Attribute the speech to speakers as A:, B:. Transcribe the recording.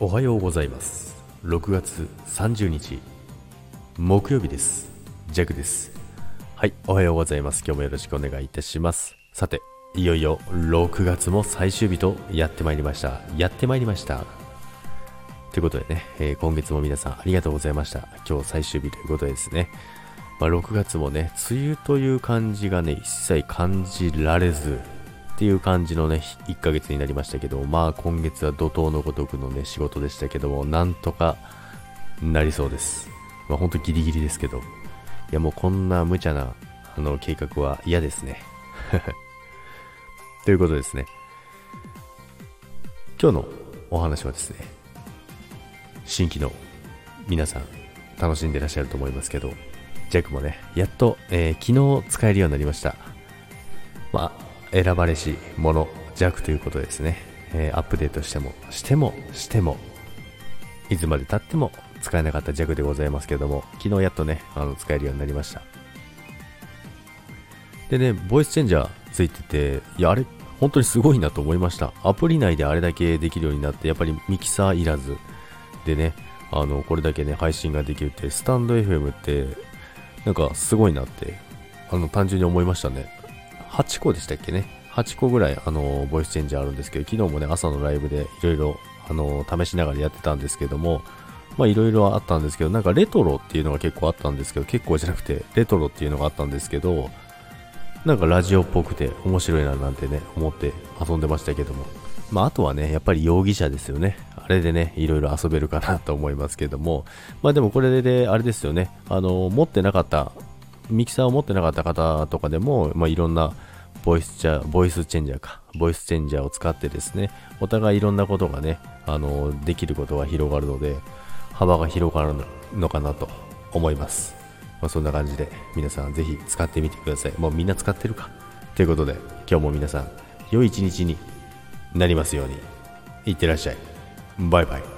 A: おはようございます。6月30日木曜日です。ジャクです。はいおはようございます。今日もよろしくお願いいたします。さていよいよ6月も最終日とやってまいりました。やってまいりました。ということでね、えー、今月も皆さんありがとうございました。今日最終日ということでですね。まあ、6月もね、梅雨という感じがね、一切感じられず、っていう感じのね、1ヶ月になりましたけど、まあ今月は怒涛のごとくのね、仕事でしたけども、なんとかなりそうです。まあ本当ギリギリですけど、いやもうこんな無茶な、あの、計画は嫌ですね。ということですね。今日のお話はですね、新規の皆さん楽しんでらっしゃると思いますけど、ジャックもね、やっと、えー、昨日使えるようになりました。まあ、選ばれし者弱ということですね、えー、アップデートしてもしてもしてもいつまで経っても使えなかった弱でございますけども昨日やっとねあの使えるようになりました。でねボイスチェンジャーついてていやあれ本当にすごいなと思いました。アプリ内であれだけできるようになってやっぱりミキサーいらず。でねあのこれだけね配信ができるってスタンド FM ってなんかすごいなってあの単純に思いましたね。8個でしたっけね？8個ぐらい、あの、ボイスチェンジあるんですけど、昨日もね、朝のライブでいろいろ、あの、試しながらやってたんですけども、まあいろいろあったんですけど、なんかレトロっていうのが結構あったんですけど、結構じゃなくて、レトロっていうのがあったんですけど、なんかラジオっぽくて面白いななんてね、思って遊んでましたけども。まああとはね、やっぱり容疑者ですよね。あれでね、いろいろ遊べるかなと思いますけども。まあでもこれで、あれですよね。あの、持ってなかったミキサーを持ってなかった方とかでも、まあ、いろんなボイスチャボイスチェンジャーか、ボイスチェンジャーを使ってですね、お互いいろんなことがね、あの、できることが広がるので、幅が広がるのかなと思います。まあ、そんな感じで、皆さんぜひ使ってみてください。もうみんな使ってるか。ということで、今日も皆さん、良い一日になりますように。いってらっしゃい。バイバイ。